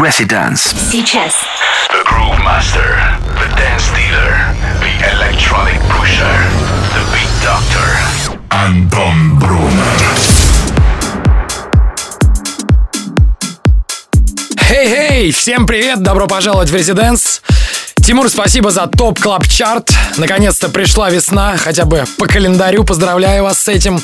Residence. Сейчас. The Groove Master, the Dance Dealer, the Electronic Pusher, the Beat Doctor. Anton Brunner. Хей-хей! Всем привет! Добро пожаловать в Резиденс! Тимур, спасибо за топ клаб чарт. Наконец-то пришла весна, хотя бы по календарю. Поздравляю вас с этим.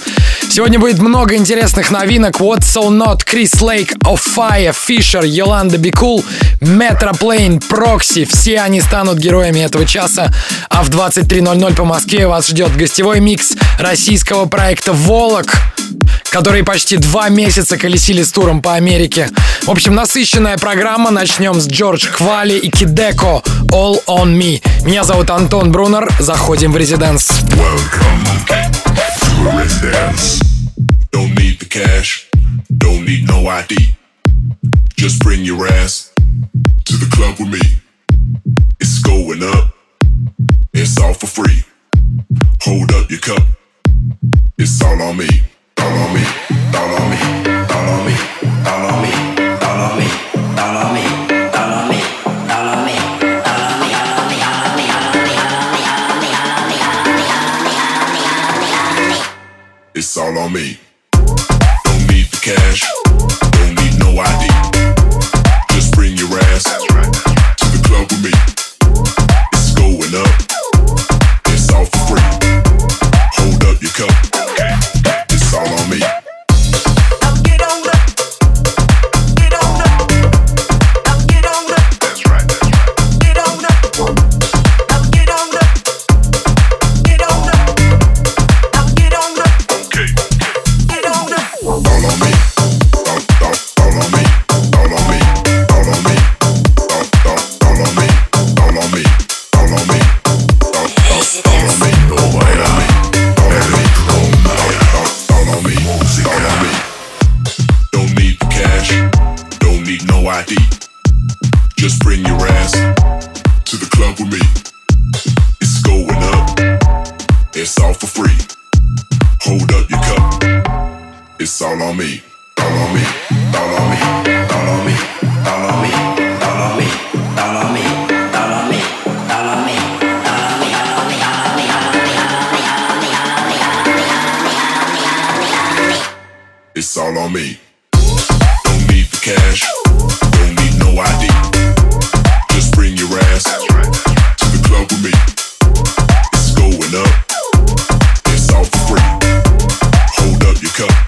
Сегодня будет много интересных новинок. What So Not, Крис Лейк, Офая, Фишер, Йоланда Бикул, Метроплейн, Прокси. Все они станут героями этого часа. А в 23.00 по Москве вас ждет гостевой микс российского проекта «Волок», которые почти два месяца колесили с туром по Америке. В общем, насыщенная программа. Начнем с Джордж Хвали и Кидеко All On Me. Меня зовут Антон Брунер. Заходим в резиденс. Welcome to Residence. Don't need the cash, don't need no ID. Just bring your ass to the club with me. It's going up, it's all for free. Hold up your cup, it's all on me, all on me, all on me, all on me, all on me, all on me, all on me. It's all on me. Cash, don't need no ID. On me. Don't need the cash, don't need no ID. Just bring your ass to the club with me. It's going up, it's all for free. Hold up your cup,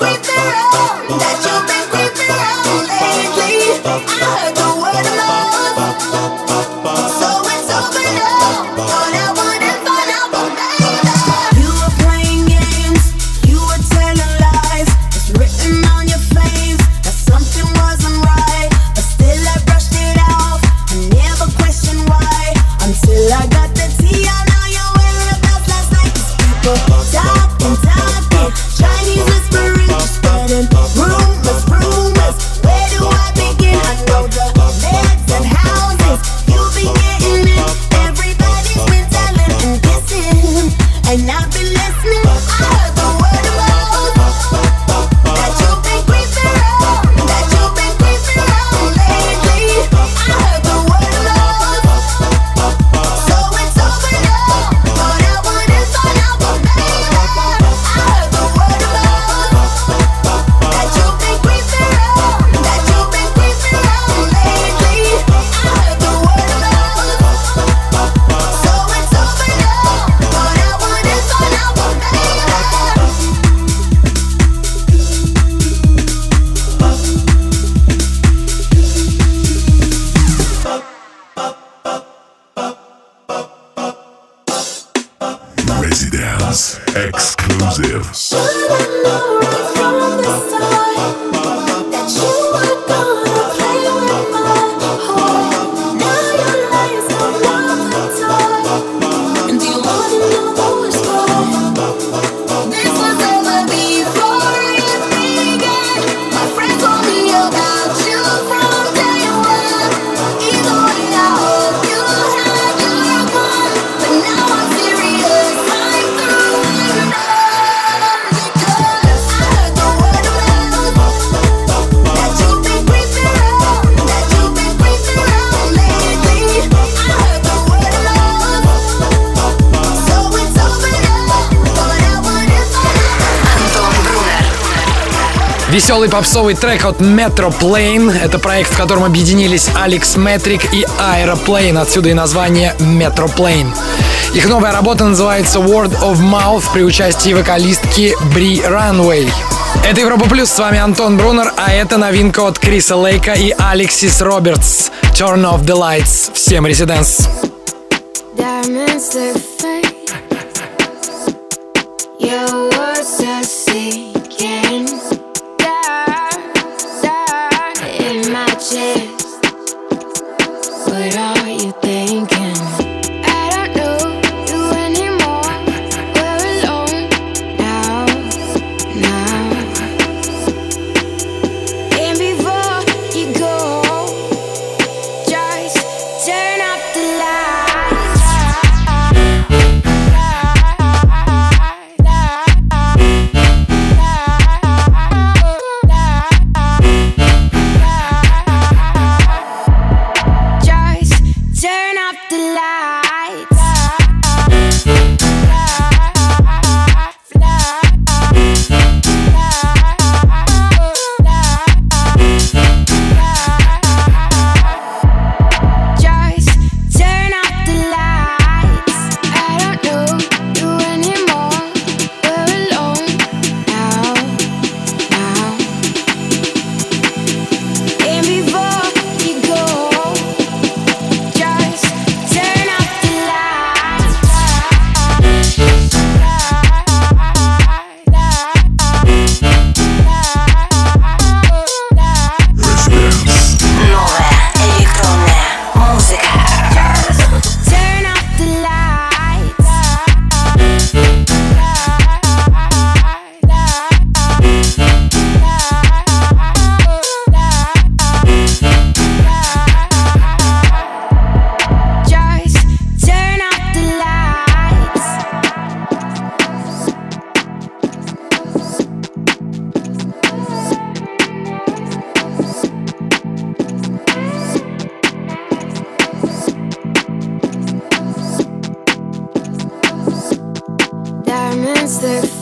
with the love that you Веселый попсовый трек от Metro Plane. Это проект, в котором объединились Алекс Метрик и Aeroplane. Отсюда и название Metro Plane. Их новая работа называется Word of Mouth при участии вокалистки Бри Runway. Это Европа Плюс, с вами Антон Брунер, а это новинка от Криса Лейка и Алексис Робертс. Turn off the lights. Всем резиденс. Diamonds, instead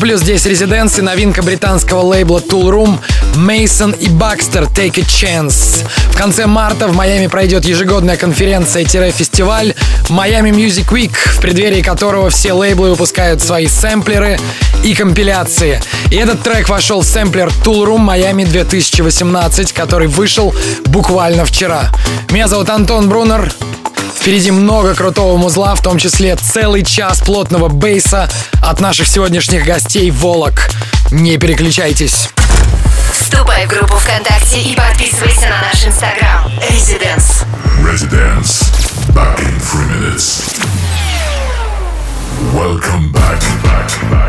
Плюс, здесь Резиденс новинка британского лейбла Tool Room Мейсон и Бакстер Take a Chance. В конце марта в Майами пройдет ежегодная конференция-фестиваль Miami Music Week, в преддверии которого все лейблы выпускают свои сэмплеры и компиляции. И этот трек вошел в сэмплер Tool Room Miami 2018, который вышел буквально вчера. Меня зовут Антон Брунер. Впереди много крутого музла, в том числе целый час плотного бейса от наших сегодняшних гостей Волок. Не переключайтесь. Вступай в группу ВКонтакте и подписывайся на наш инстаграм. Residence. Residence. Back in three minutes. Welcome back, back, back.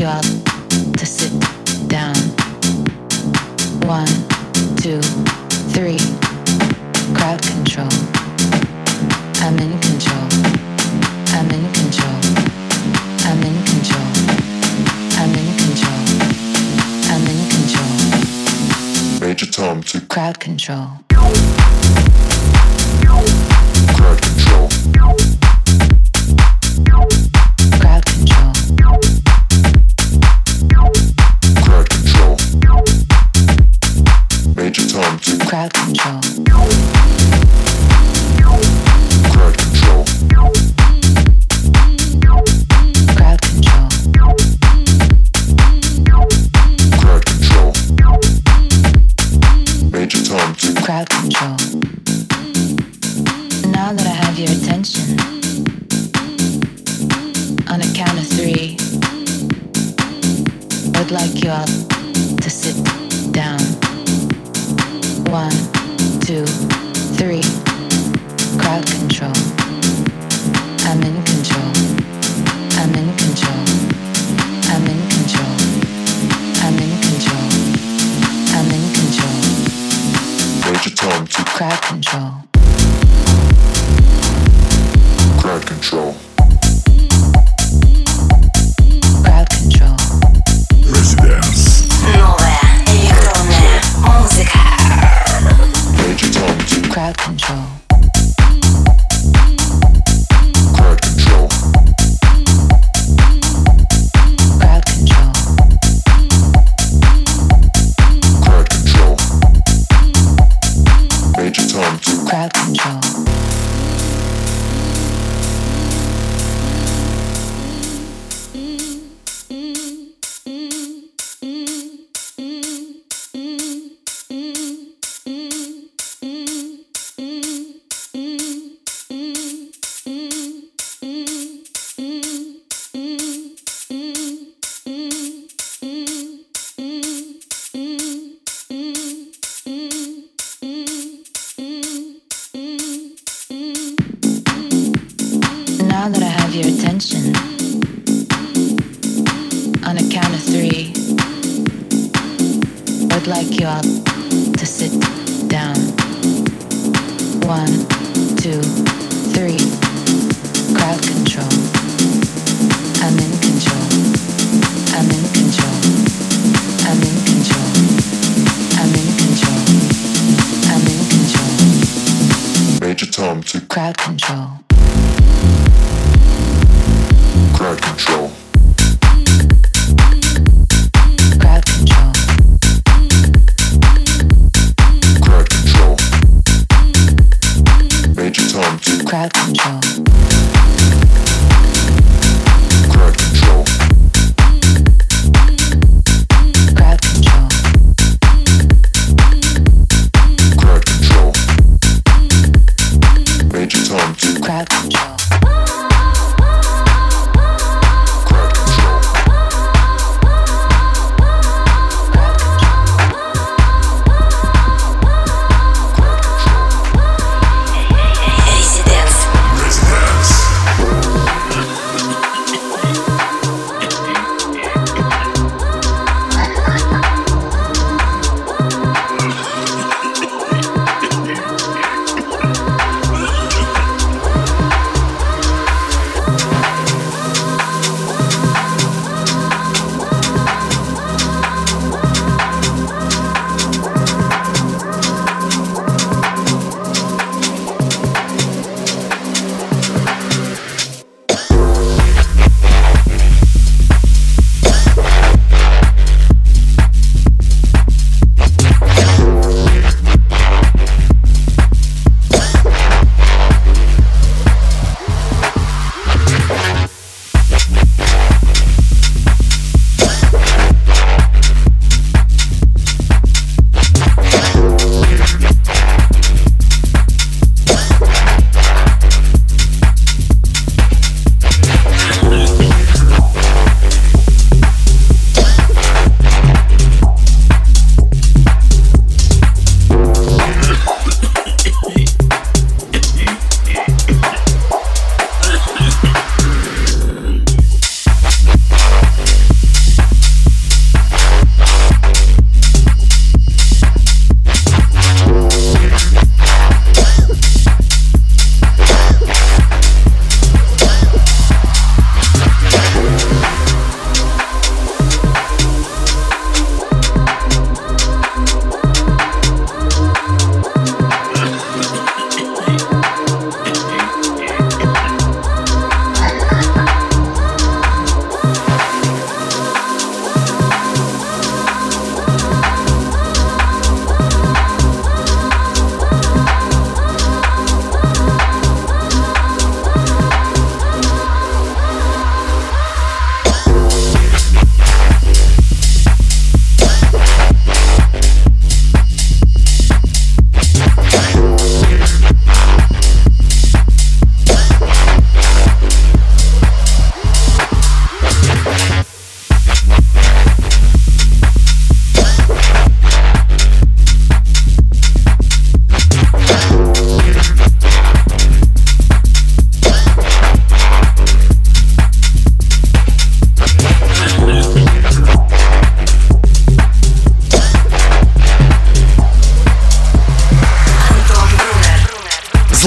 you all to sit down. One, two, three. Crowd control. I'm in control. I'm in control. I'm in control. I'm in control. I'm in control. Major Tom to crowd control.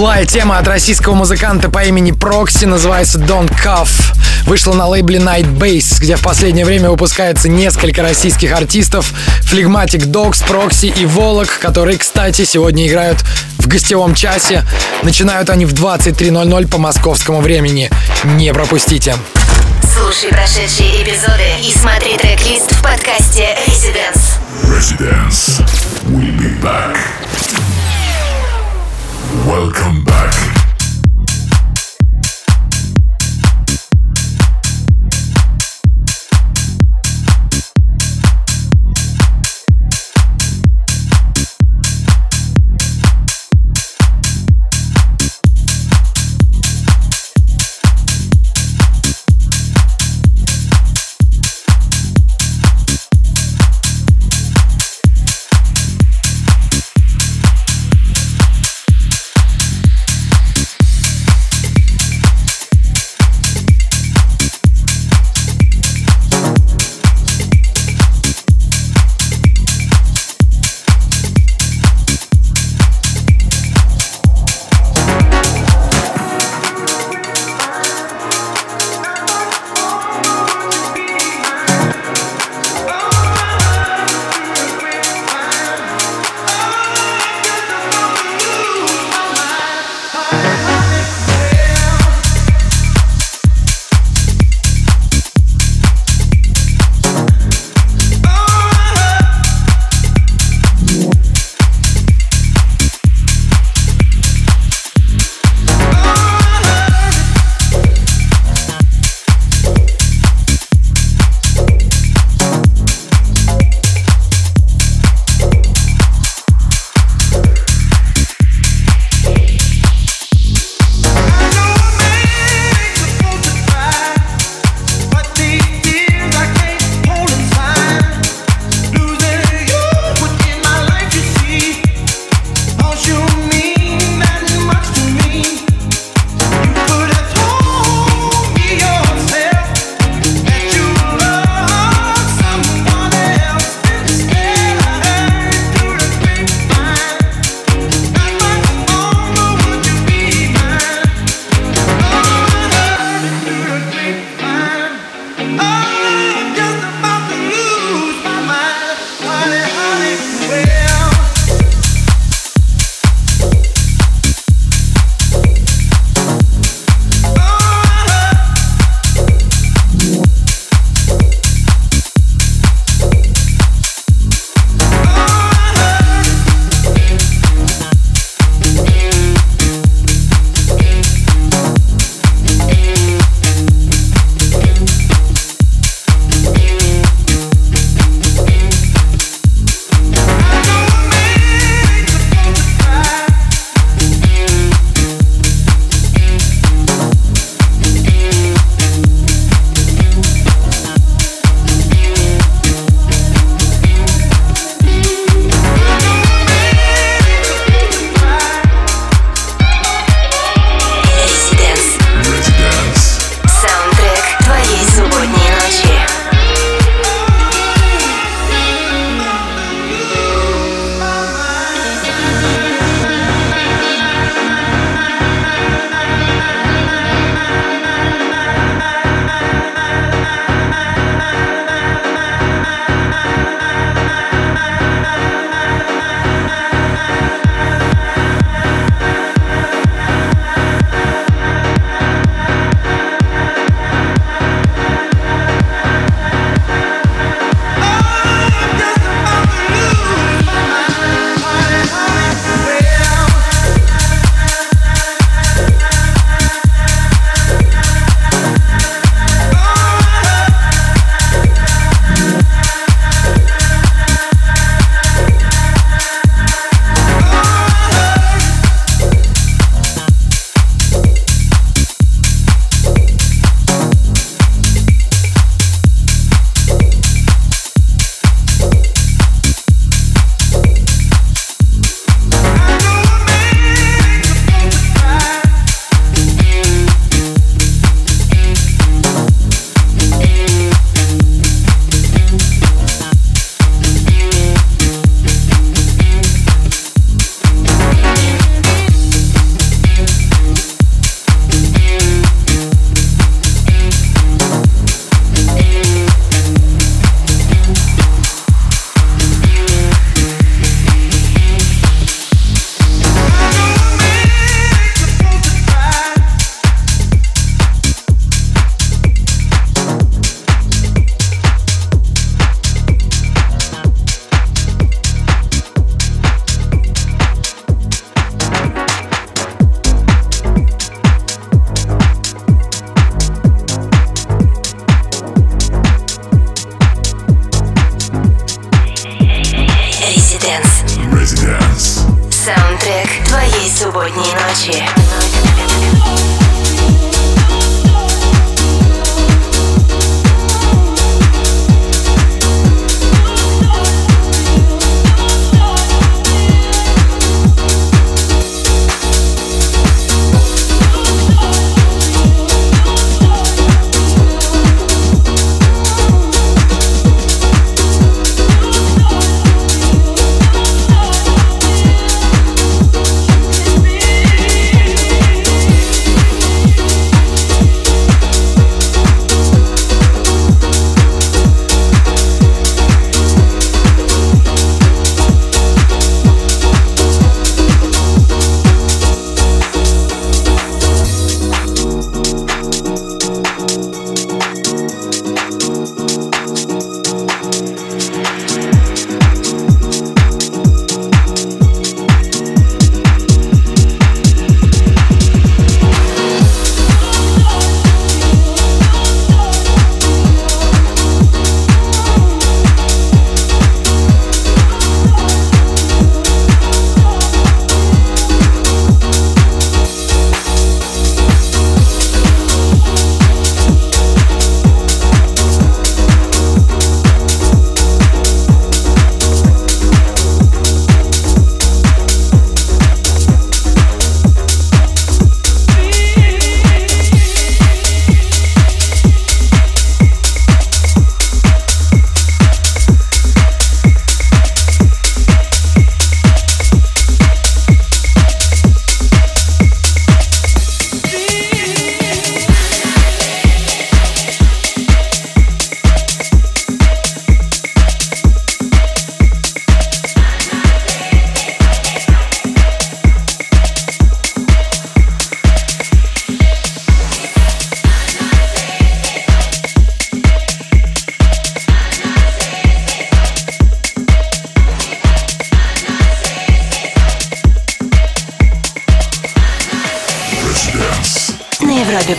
Злая тема от российского музыканта по имени Прокси называется Don't Cuff. Вышла на лейбле Night Base, где в последнее время выпускается несколько российских артистов Phlegmatic Dogs, Прокси и Волок, которые, кстати, сегодня играют в гостевом часе. Начинают они в 23.00 по московскому времени. Не пропустите. Слушай прошедшие эпизоды и смотри трек-лист в подкасте Residence. Residence. We'll be back. Welcome back.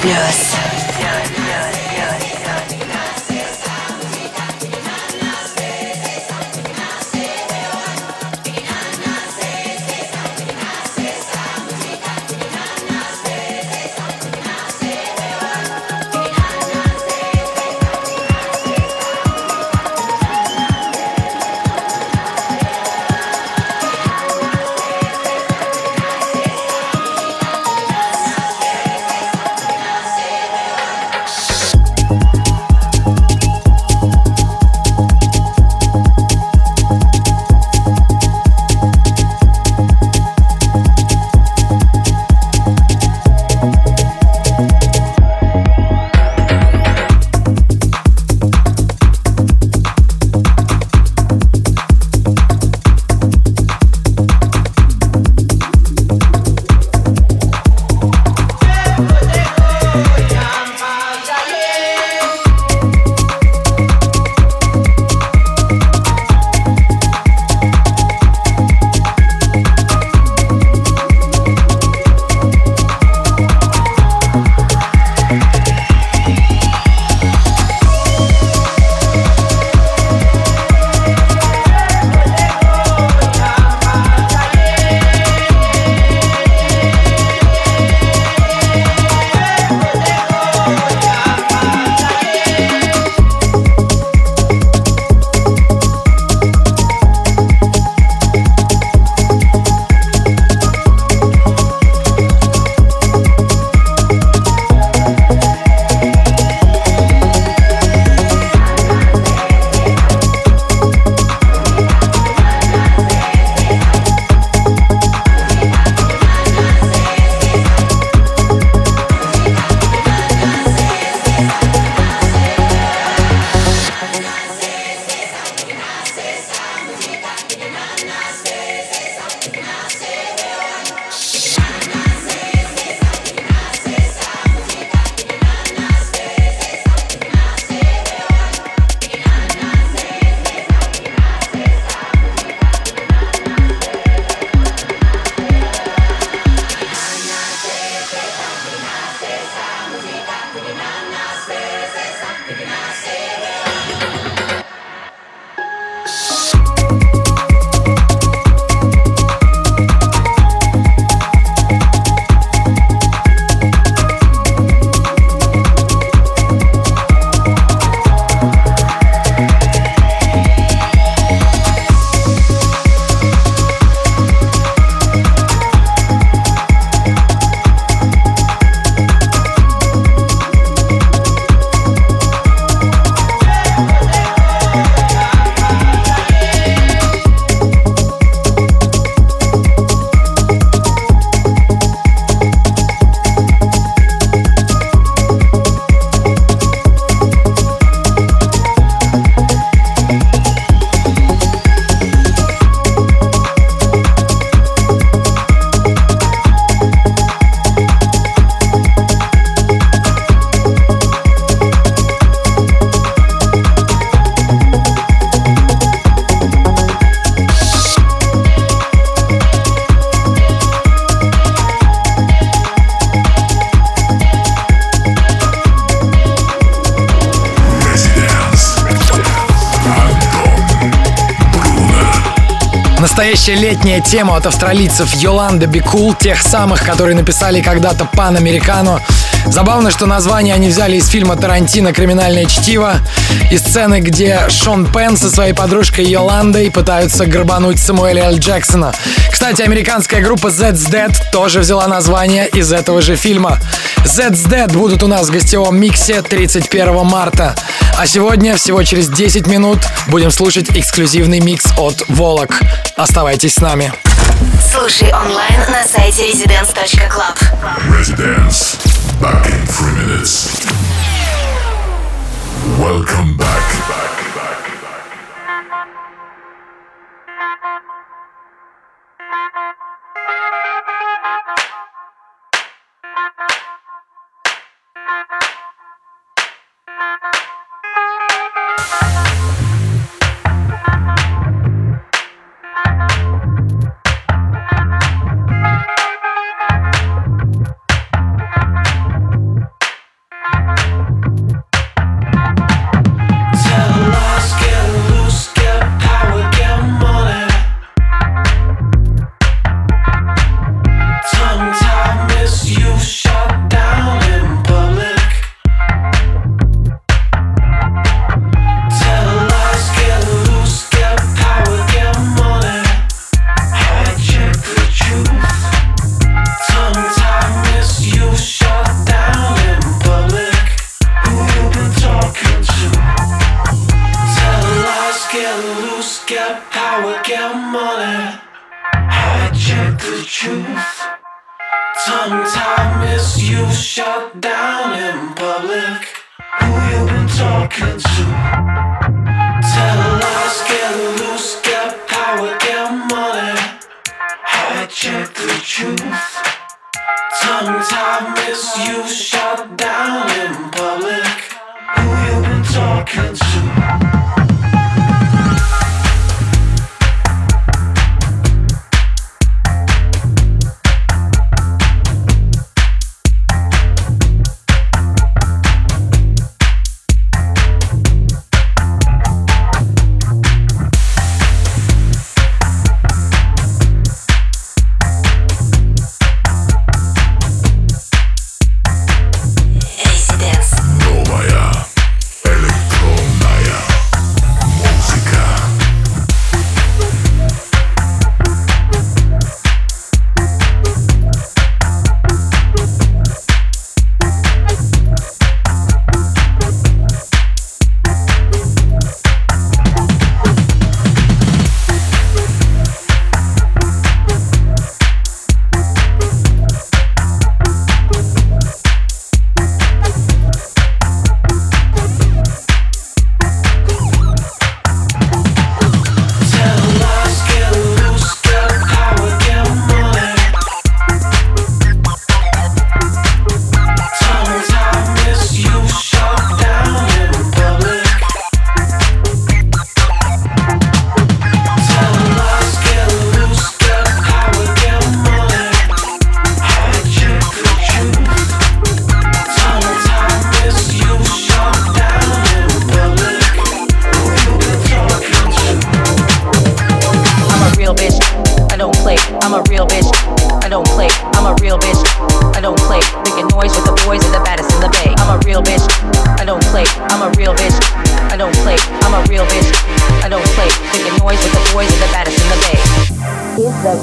Плюс. Летняя тема от австралийцев Йоланда Бикул, тех самых, которые написали когда-то «Пан Американо». Забавно, что название они взяли из фильма Тарантино «Криминальное чтиво» и сцены, где Шон Пен со своей подружкой Йоландой пытаются грабануть Самуэля Л. Джексона. Кстати, американская группа Z's Dead тоже взяла название из этого же фильма. Z's Dead будут у нас в гостевом миксе 31 марта. А сегодня, всего через 10 минут, будем слушать эксклюзивный микс от Волок. Оставайтесь с нами. Слушай онлайн на сайте residence.club. Residence. Back in three minutes. Welcome back. check the truth. Tongue tied, misused, shut down in public. Who you been talking to?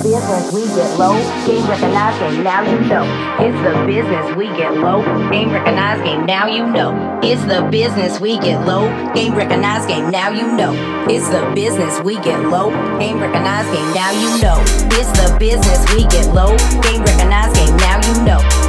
Business, we get low. Game recognized game, now you know. It's the business, we get low. Game recognized game, now you know. It's the business, we get low. Game recognized game, now you know. It's the business, we get low. Game recognized game, now you know. It's the business, we get low. Game recognized game, now you know.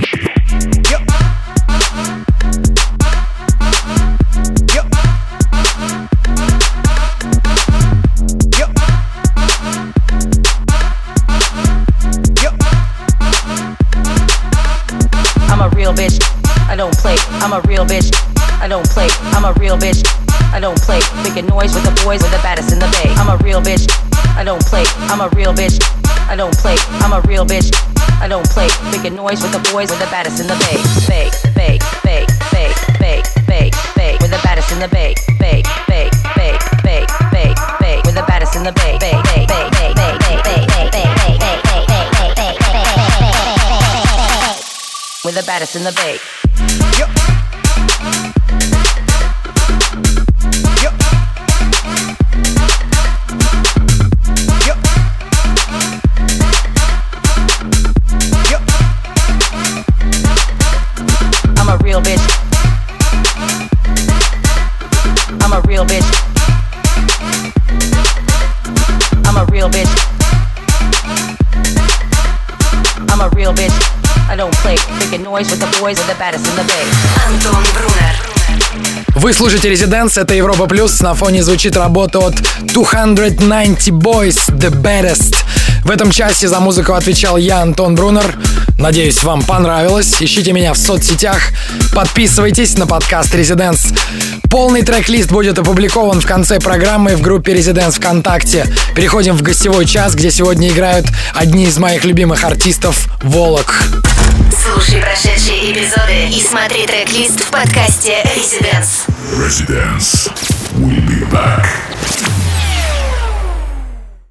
real bitch. I don't play. I'm a real bitch. I don't play. I'm a real bitch. I don't play. Making noise with the boys with the baddest in the bay. I'm a real bitch. I don't play. I'm a real bitch. I don't play. I'm a real bitch. I don't play. Making noise with the boys with the baddest in the bay. Bay, bay, bay, bay, bay, bay, bay. With the baddest in the bay. Bay, bay, bay, bay, bay, bay. With the baddest in the bay. Bay, With the baddest in the bay. I'm a real bitch. I'm a real bitch. I'm a real bitch. I'm a real bitch. I don't play. Making noise with the boys with the baddest in the bay. Антон Брунер. Вы слушаете Резиденс, это Европа Плюс. На фоне звучит работа от 290 Boys, The Baddest. В этом часе за музыку отвечал я, Антон Брунер. Надеюсь, вам понравилось. Ищите меня в соцсетях. Подписывайтесь на подкаст Резиденс. Полный трек-лист будет опубликован в конце программы в группе Резиденс ВКонтакте. Переходим в гостевой час, где сегодня играют одни из моих любимых артистов Волок. Слушай прошедшие эпизоды и смотри трек-лист в подкасте Residence. Residence. We'll be back.